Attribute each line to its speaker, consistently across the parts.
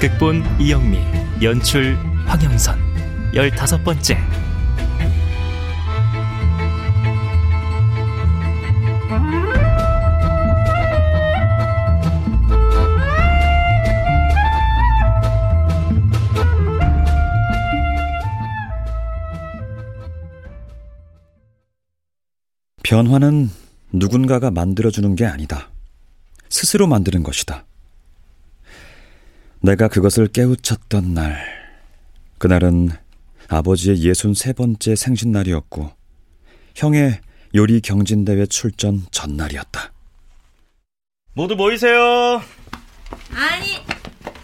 Speaker 1: 극본 이영미 연출 황영선 열다섯 번째
Speaker 2: 변화는 누군가가 만들어주는 게 아니다. 스스로 만드는 것이다. 내가 그것을 깨우쳤던 날, 그날은 아버지의 예순 세 번째 생신날이었고, 형의 요리 경진대회 출전 전날이었다.
Speaker 3: 모두 모이세요.
Speaker 4: 아니,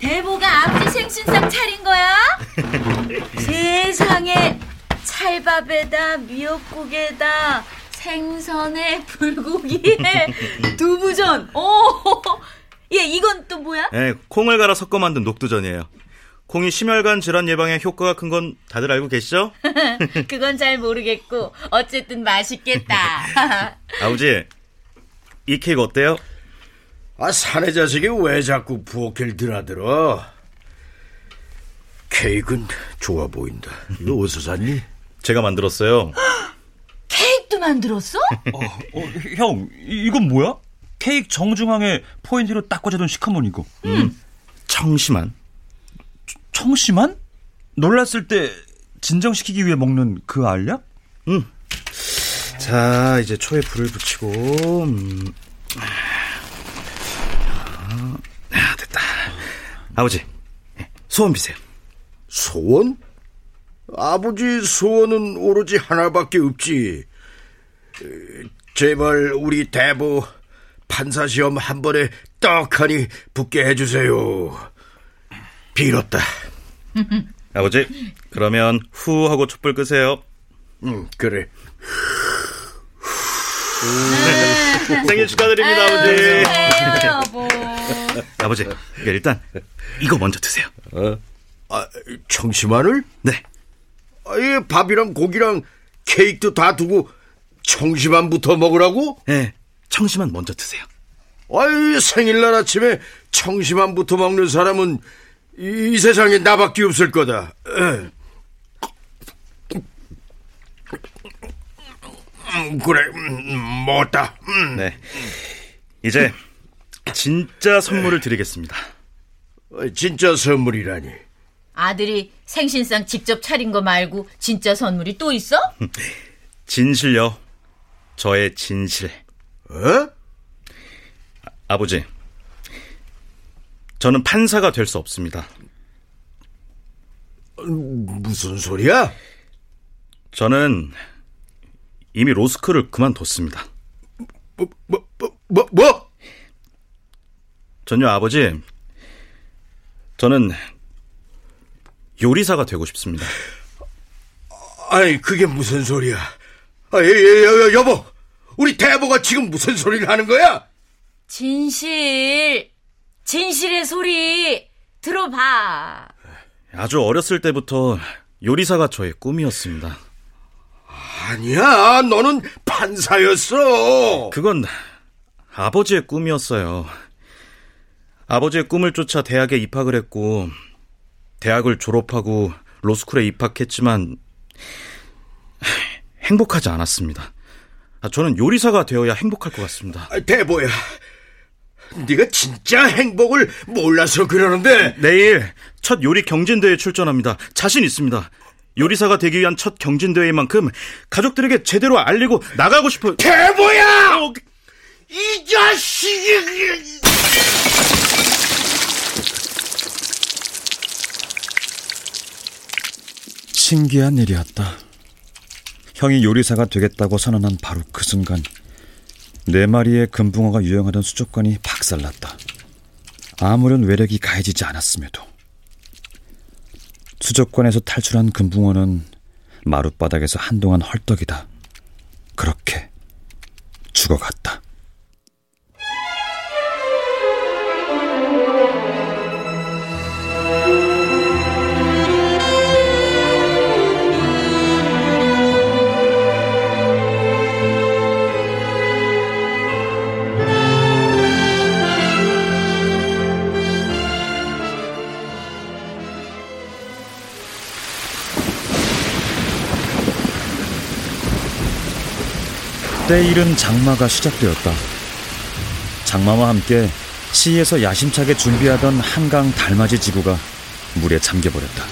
Speaker 4: 대보가 아버지 생신상 차린 거야? 세상에 찰밥에다 미역국에다 생선에 불고기에 두부전. 오, 얘 이건 또 뭐야?
Speaker 3: 네, 콩을 갈아 섞어 만든 녹두전이에요. 콩이 심혈관 질환 예방에 효과가 큰 건 다들 알고 계시죠?
Speaker 4: 그건 잘 모르겠고 어쨌든 맛있겠다.
Speaker 3: 아버지, 이 케이크 어때요?
Speaker 5: 아, 사내 자식이 왜 자꾸 부엌을 드나들어? 케이크는 좋아 보인다. 이거 어디서 샀니?
Speaker 3: 제가 만들었어요.
Speaker 4: 케이크도 만들었어?
Speaker 6: 어, 어, 형, 이, 이건 뭐야? 케이크 정중앙에 포인트로 딱 꽂아둔 시커먼 이거.
Speaker 3: 음, 청심한.
Speaker 6: 청심한? 놀랐을 때 진정시키기 위해 먹는 그 알약?
Speaker 3: 음. 자, 이제 초에 불을 붙이고, 음. 아, 됐다. 아버지, 소원 비세요.
Speaker 5: 소원? 아버지 소원은 오로지 하나밖에 없지. 제발 우리 대보 판사 시험 한 번에 떡하니 붙게 해주세요. 빌었다.
Speaker 3: 아버지, 그러면 후 하고 촛불 끄세요.
Speaker 5: 응, 그래.
Speaker 3: 생일 축하드립니다, 아버지.
Speaker 4: 네, 여보.
Speaker 3: 아버지, 일단 이거 먼저 드세요.
Speaker 5: 어? 아, 청심환을?
Speaker 3: 네.
Speaker 5: 아예 밥이랑 고기랑 케이크도 다 두고 청심환부터 먹으라고?
Speaker 3: 네, 청심환 먼저 드세요.
Speaker 5: 아이 생일날 아침에 청심환부터 먹는 사람은 이, 이 세상에 나밖에 없을 거다. 에. 음, 그래, 음, 먹었다. 음.
Speaker 3: 네. 이제 진짜 선물을 드리겠습니다.
Speaker 5: 어, 진짜 선물이라니.
Speaker 4: 아들이 생신상 직접 차린 거 말고 진짜 선물이 또 있어?
Speaker 3: 진실요. 저의 진실.
Speaker 5: 어?
Speaker 3: 아버지, 저는 판사가 될 수 없습니다.
Speaker 5: 무슨 소리야?
Speaker 3: 저는 이미 로스쿨을 그만뒀습니다.
Speaker 5: 뭐, 뭐, 뭐, 뭐? 뭐?
Speaker 3: 전요 아버지, 저는 요리사가 되고 싶습니다.
Speaker 5: 아니, 그게 무슨 소리야? 아, 예, 예, 여, 여보, 우리 대보가 지금 무슨 소리를 하는 거야?
Speaker 4: 진실, 진실의 소리 들어봐.
Speaker 3: 아주 어렸을 때부터 요리사가 저의 꿈이었습니다.
Speaker 5: 아니야, 너는 판사였어.
Speaker 3: 그건 아버지의 꿈이었어요. 아버지의 꿈을 쫓아 대학에 입학을 했고, 대학을 졸업하고 로스쿨에 입학했지만, 행복하지 않았습니다. 저는 요리사가 되어야 행복할 것 같습니다.
Speaker 5: 아, 대보야, 네가 진짜 행복을 몰라서 그러는데.
Speaker 3: 내일 첫 요리 경진대회에 출전합니다. 자신 있습니다. 요리사가 되기 위한 첫 경진대회인 만큼 가족들에게 제대로 알리고 나가고 싶어요.
Speaker 5: 대보야! 어, 이 자식이!
Speaker 2: 신기한 일이었다. 형이 요리사가 되겠다고 선언한 바로 그 순간 네 마리의 금붕어가 유행하던 수족관이 박살났다. 아무런 외력이 가해지지 않았음에도 수족관에서 탈출한 금붕어는 마룻바닥에서 한동안 헐떡이다. 그렇게 죽어갔다. 때이른 장마가 시작되었다. 장마와 함께 시에서 야심차게 준비하던 한강 달맞이 지구가 물에 잠겨버렸다.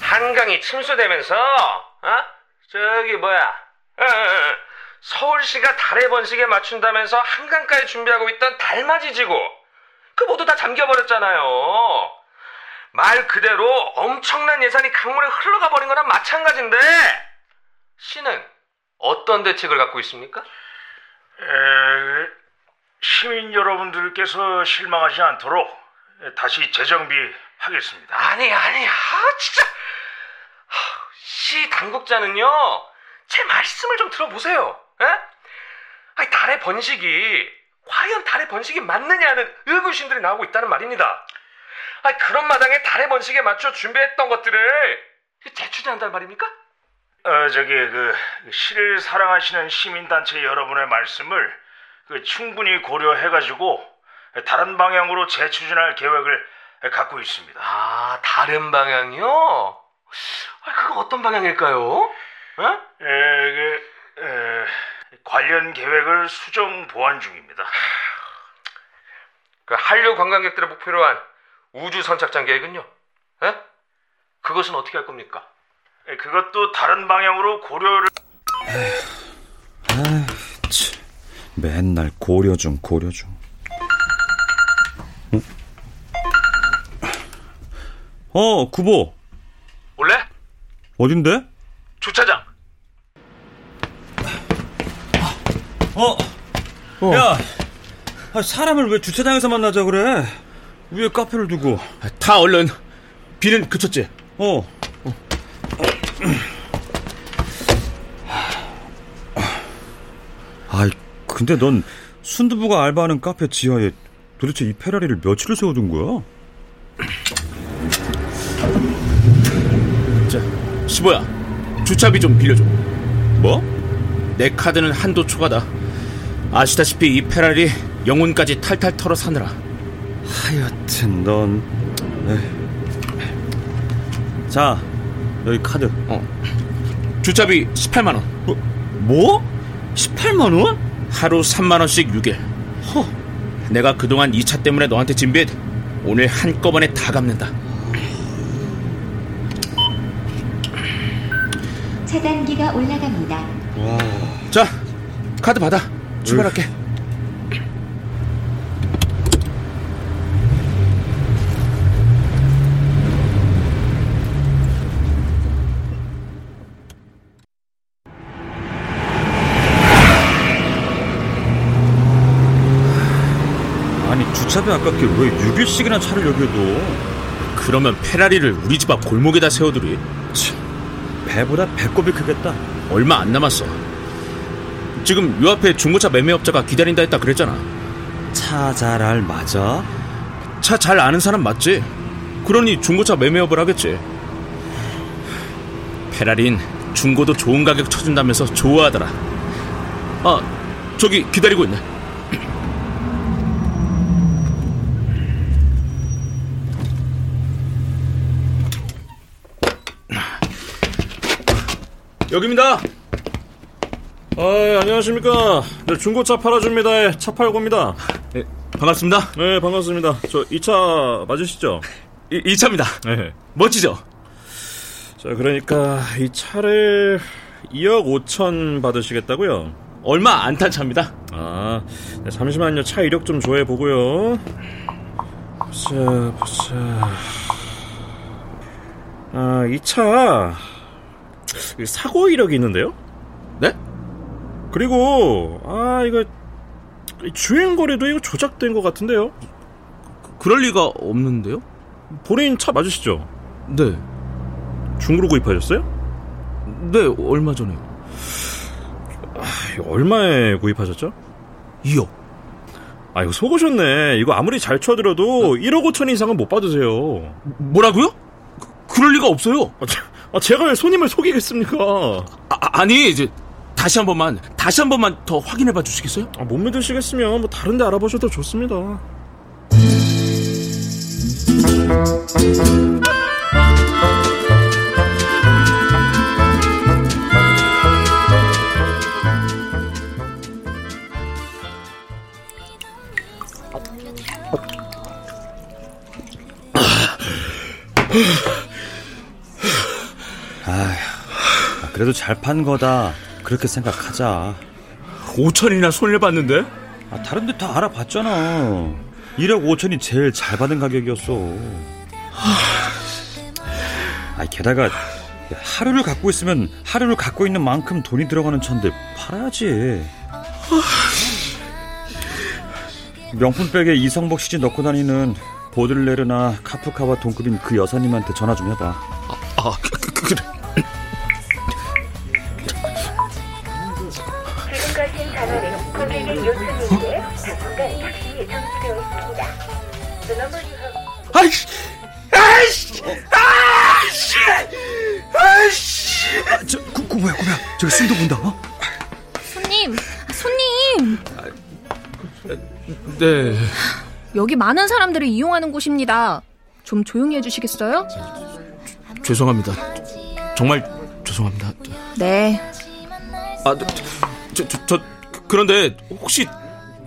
Speaker 7: 한강이 침수되면서 어? 저기 뭐야 어, 어, 어. 서울시가 달의 번식에 맞춘다면서 한강가에 준비하고 있던 달맞이 지구 그 모두 다 잠겨버렸잖아요 말 그대로 엄청난 예산이 강물에 흘러가 버린 거랑 마찬가지인데 시는 어떤 대책을 갖고 있습니까?
Speaker 8: 에, 시민 여러분들께서 실망하지 않도록 다시 재정비하겠습니다.
Speaker 7: 아니 아니 아 진짜 하, 시 당국자는요 제 말씀을 좀 들어보세요. 에? 아니 달의 번식이 과연 달의 번식이 맞느냐는 의구심들이 나오고 있다는 말입니다. 아니 그런 마당에 달의 번식에 맞춰 준비했던 것들을 재추진한단 말입니까?
Speaker 8: 어, 저기 그 시를 사랑하시는 시민단체 여러분의 말씀을 그 충분히 고려해가지고 다른 방향으로 재추진할 계획을 갖고 있습니다.
Speaker 7: 아 다른 방향이요? 아, 그거 어떤 방향일까요? 에?
Speaker 8: 에, 그, 에, 관련 계획을 수정 보완 중입니다.
Speaker 7: 그 한류 관광객들을 목표로 한 우주 선착장 계획은요? 에? 그것은 어떻게 할 겁니까?
Speaker 8: 에, 그것도 다른 방향으로 고려를
Speaker 2: 아, 참. 맨날 고려 중 고려 중. 어? 어, 구보.
Speaker 7: 올래?
Speaker 2: 어딘데?
Speaker 7: 주차장.
Speaker 2: 어. 야, 아, 사람을 왜 주차장에서 만나자 그래? 위에 카페를 두고.
Speaker 6: 다 얼른. 비는 그쳤지?
Speaker 2: 어. 아이, 근데 넌 순두부가 알바하는 카페 지하에 도대체 이 페라리를 며칠을 세워둔 거야?
Speaker 6: 자, 시보야. 주차비 좀 빌려줘.
Speaker 2: 뭐?
Speaker 6: 내 카드는 한도 초과다. 아시다시피 이 페라리 영혼까지 탈탈 털어 사느라.
Speaker 2: 하여튼 넌... 에이. 자, 여기 카드.
Speaker 6: 어. 주차비 18만 원.
Speaker 2: 뭐? 18만 원?
Speaker 6: 하루 3만 원씩 6일. 허. 내가 그동안 이 차 때문에 너한테 진빚 오늘 한꺼번에 다 갚는다.
Speaker 9: 차단기가 올라갑니다.
Speaker 6: 자, 카드 받아. 출발할게.
Speaker 2: 주차비 아깝게 왜 6일씩이나 차를 여기에 둬?
Speaker 6: 그러면 페라리를 우리 집 앞 골목에다 세워두리.
Speaker 2: 배보다 배꼽이 크겠다.
Speaker 6: 얼마 안 남았어. 지금 요 앞에 중고차 매매업자가 기다린다 했다 그랬잖아.
Speaker 2: 차 잘 알 맞아?
Speaker 6: 차 잘 아는 사람 맞지? 그러니 중고차 매매업을 하겠지. 페라린 중고도 좋은 가격 쳐준다면서 좋아하더라. 아, 저기 기다리고 있네. 여기입니다.
Speaker 10: 아, 안녕하십니까. 네, 중고차 팔아줍니다. 차 팔고입니다.
Speaker 6: 네, 반갑습니다.
Speaker 10: 네, 반갑습니다. 저이차 맞으시죠?
Speaker 6: 이, 이 차입니다.
Speaker 10: 네.
Speaker 6: 멋지죠?
Speaker 10: 자, 그러니까 이 차를 2억 5천 받으시겠다고요?
Speaker 6: 얼마 안 탄 차입니다.
Speaker 10: 아, 네, 잠시만요. 차 이력 좀 조회 보고요. 보자, 보자. 아, 이 차 사고 이력이 있는데요?
Speaker 6: 네?
Speaker 10: 그리고 아 이거 주행 거리도 이거 조작된 것 같은데요?
Speaker 6: 그럴 리가 없는데요?
Speaker 10: 본인 차 맞으시죠?
Speaker 6: 네.
Speaker 10: 중고로 구입하셨어요?
Speaker 6: 네, 얼마 전에.
Speaker 10: 아, 얼마에 구입하셨죠?
Speaker 6: 2억.
Speaker 10: 아, 이거 속으셨네. 이거 아무리 잘 쳐들어도 1억 5천 이상은 못 받으세요.
Speaker 6: 뭐라고요? 그, 럴 리가 없어요.
Speaker 10: 아, 제, 아, 제가 왜 손님을 속이겠습니까?
Speaker 6: 아, 니 이제 다시 한 번만, 다시 한 번만 더 확인해 봐 주시겠어요?
Speaker 10: 아, 못 믿으시겠으면 뭐 다른 데 알아보셔도 좋습니다.
Speaker 2: 아휴, 그래도 잘 판 거다. 그렇게 생각하자.
Speaker 6: 5천이나 손해 봤는데?
Speaker 2: 아, 다른 데 다 알아봤잖아. 1억 5천이 제일 잘 받은 가격이었어. 아, 게다가 하루를 갖고 있으면 하루를 갖고 있는 만큼 돈이 들어가는 차인데 팔아야지. 명품백에 이성복 시지 넣고 다니는 보들레르나 카프카와 동급인 그 여사님한테 전화 좀 해봐.
Speaker 6: 아, 그, 그, 그래.
Speaker 2: 숨도 본다, 어?
Speaker 11: 손님, 손님!
Speaker 6: 네.
Speaker 11: 여기 많은 사람들을 이용하는 곳입니다. 좀 조용히 해주시겠어요?
Speaker 6: 죄송합니다. 정말 죄송합니다.
Speaker 11: 네.
Speaker 6: 아, 저, 저, 저, 그런데 혹시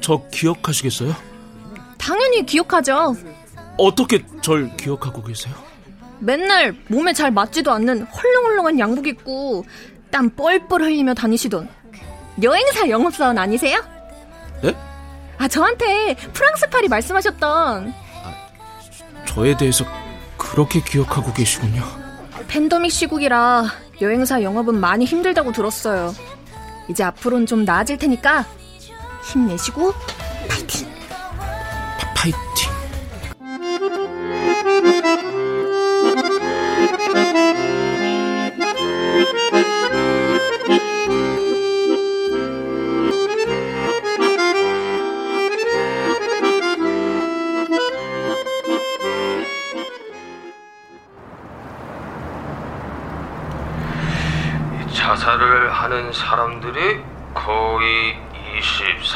Speaker 6: 저 기억하시겠어요?
Speaker 11: 당연히 기억하죠.
Speaker 6: 어떻게 절 기억하고 계세요?
Speaker 11: 맨날 몸에 잘 맞지도 않는 헐렁헐렁한 양복 입고 땀 뻘뻘 흘리며 다니시던 여행사 영업사원 아니세요?
Speaker 6: 네?
Speaker 11: 아 저한테 프랑스 파리 말씀하셨던
Speaker 6: 저에 대해서 그렇게 기억하고 계시군요.
Speaker 11: 팬데믹 시국이라 여행사 영업은 많이 힘들다고 들었어요. 이제 앞으로는 좀 나아질 테니까 힘내시고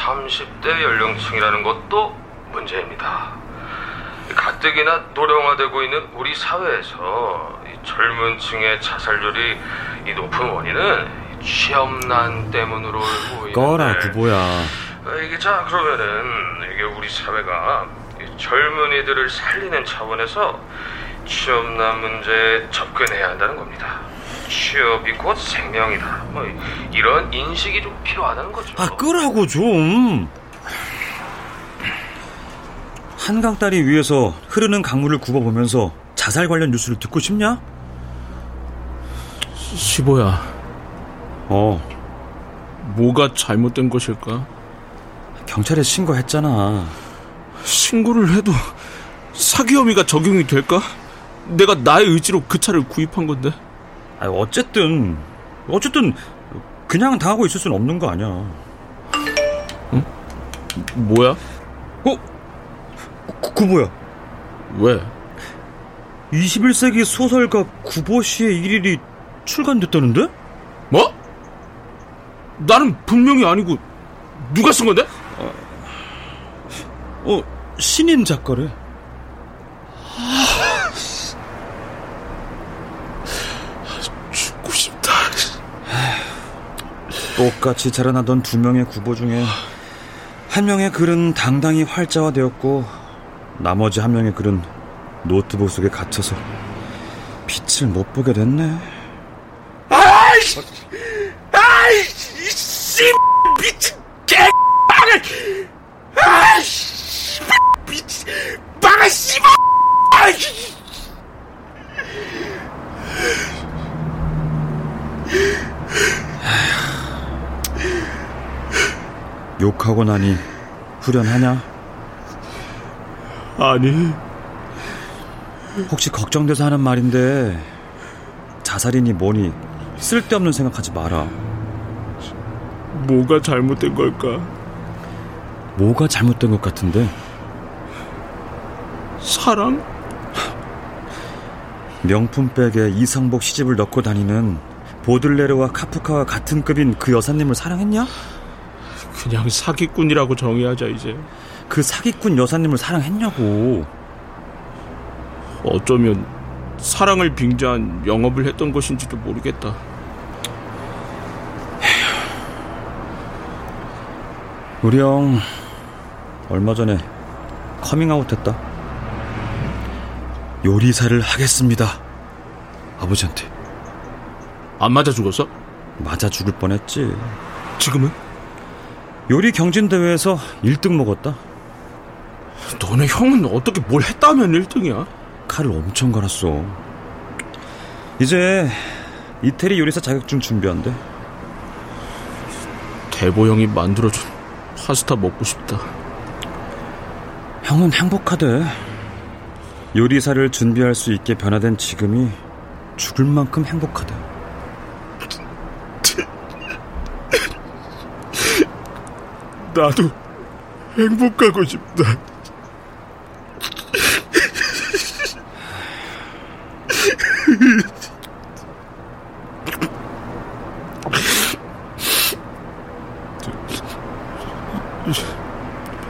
Speaker 7: 30대 연령층이라는 것도 문제입니다. 가뜩이나 노령화되고 있는 우리 사회에서 젊은 층의 자살률이 이 높은 원인은 취업난 때문으로
Speaker 2: 꺼라, 구보야.
Speaker 7: 아, 이게 자 그러면은 이게 우리 사회가 젊은이들을 살리는 차원에서 취업난 문제에 접근해야 한다는 겁니다. 취업이 곧 생명이다. 뭐 이런 인식이 좀 필요하다는 거죠.
Speaker 2: 아, 끄라고 좀. 한강 다리 위에서 흐르는 강물을 굽어보면서 자살 관련 뉴스를 듣고 싶냐?
Speaker 6: 시보야.
Speaker 2: 어.
Speaker 6: 뭐가 잘못된 것일까?
Speaker 2: 경찰에 신고했잖아.
Speaker 6: 신고를 해도 사기 혐의가 적용이 될까? 내가 나의 의지로 그 차를 구입한 건데.
Speaker 2: 아, 어쨌든 어쨌든 그냥 당하고 있을 수는 없는 거 아니야.
Speaker 6: 응? 뭐야?
Speaker 2: 어? 구, 구보야.
Speaker 6: 왜?
Speaker 2: 21세기 소설가 구보 씨의 일일이 출간됐다는데?
Speaker 6: 뭐? 나는 분명히 아니고 누가 쓴 건데?
Speaker 2: 어, 어 신인 작가래.
Speaker 6: 죽고 싶다.
Speaker 2: 똑같이 자라나던 두 명의 구보 중에 한 명의 글은 당당히 활자화되었고 나머지 한 명의 글은 노트북 속에 갇혀서 빛을 못 보게 됐네.
Speaker 5: 아이씨! 아이씨! 씨! 미친 개! 빵을! 아이씨! 미친 빵을 씨발! 아이씨!
Speaker 2: 욕하고 나니 후련하냐?
Speaker 6: 아니
Speaker 2: 혹시 걱정돼서 하는 말인데 자살이니 뭐니 쓸데없는 생각하지 마라.
Speaker 6: 뭐가 잘못된 걸까?
Speaker 2: 뭐가 잘못된 것 같은데?
Speaker 6: 사랑?
Speaker 2: 명품백에 이성복 시집을 넣고 다니는 보들레르와 카프카와 같은 급인 그 여사님을 사랑했냐?
Speaker 6: 그냥 사기꾼이라고 정의하자 이제.
Speaker 2: 그 사기꾼 여사님을 사랑했냐고.
Speaker 6: 어쩌면 사랑을 빙자한 영업을 했던 것인지도 모르겠다.
Speaker 2: 우리 형 얼마 전에 커밍아웃 했다. 요리사를 하겠습니다. 아버지한테.
Speaker 6: 안 맞아 죽었어?
Speaker 2: 맞아 죽을 뻔했지.
Speaker 6: 지금은?
Speaker 2: 요리 경진 대회에서 1등 먹었다.
Speaker 6: 너네 형은 어떻게 뭘 했다면 1등이야?
Speaker 2: 칼을 엄청 갈았어. 이제 이태리 요리사 자격증 준비한대.
Speaker 6: 대보 형이 만들어준 파스타 먹고 싶다.
Speaker 2: 형은 행복하대. 요리사를 준비할 수 있게 변화된 지금이 죽을 만큼 행복하대.
Speaker 6: 나도 행복하고 싶다.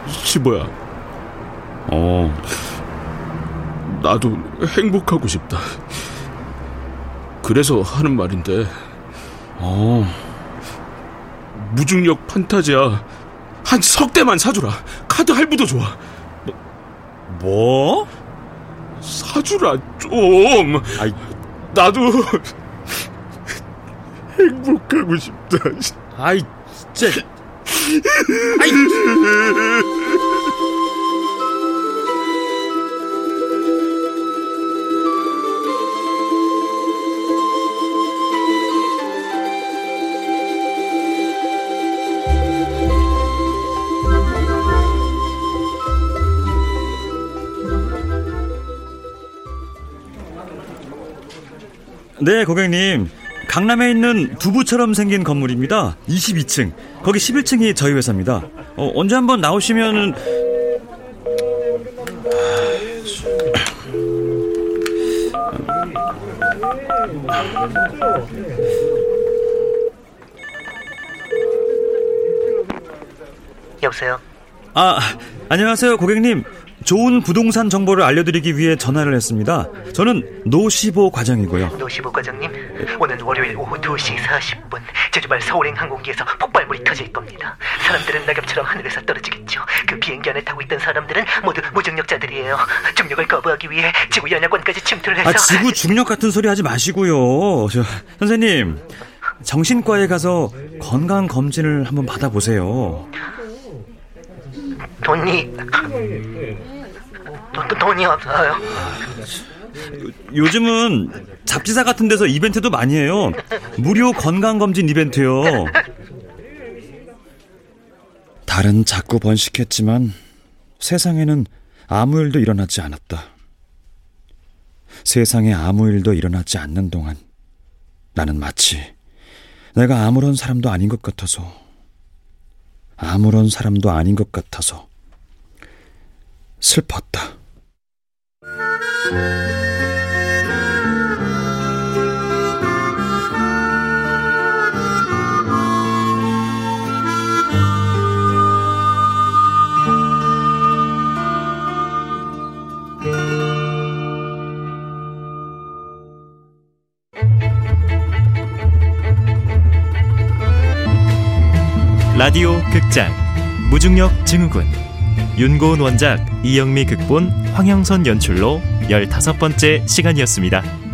Speaker 6: 시보야.
Speaker 2: 어.
Speaker 6: 나도 행복하고 싶다. 그래서 하는 말인데.
Speaker 2: 어.
Speaker 6: 무중력 판타지야. 한 석 대만 사주라. 카드 할부도 좋아.
Speaker 2: 뭐?
Speaker 6: 사주라 좀.
Speaker 2: 아이.
Speaker 6: 나도 행복하고 싶다.
Speaker 2: 아이 진짜. 아이. 네, 고객님. 강남에 있는 두부처럼 생긴 건물입니다. 22층. 거기 11층이 저희 회사입니다. 어, 언제 한번 나오시면은
Speaker 12: 여보세요?
Speaker 2: 아, 안녕하세요, 고객님. 좋은 부동산 정보를 알려드리기 위해 전화를 했습니다. 저는 노시보 과장이고요.
Speaker 12: 노시보 과장님, 오는 월요일 오후 2시 40분 제주발 서울행 항공기에서 폭발물이 터질 겁니다. 사람들은 낙엽처럼 하늘에서 떨어지겠죠. 그 비행기 안에 타고 있던 사람들은 모두 무중력자들이에요. 중력을 거부하기 위해 지구 연약관까지 침투를 해서
Speaker 2: 아, 지구 중력 같은 소리 하지 마시고요. 저, 선생님, 정신과에 가서 건강 검진을 한번 받아보세요.
Speaker 12: 돈이 돈, 돈이 없어요.
Speaker 2: 요 즘은 잡지사 같은 데서 이벤트도 많이 해요. 무료 건강검진 이벤트요. 달은 자꾸 번식했지만 세상에는 아무 일도 일어나지 않았다. 세상에 아무 일도 일어나지 않는 동안 나는 마치 내가 아무런 사람도 아닌 것 같아서 아무런 사람도 아닌 것 같아서 슬펐다.
Speaker 1: 라디오 극장. 무중력 증후군. 윤고은 원작 이영미 극본 황영선 연출로 열다섯 번째 시간이었습니다.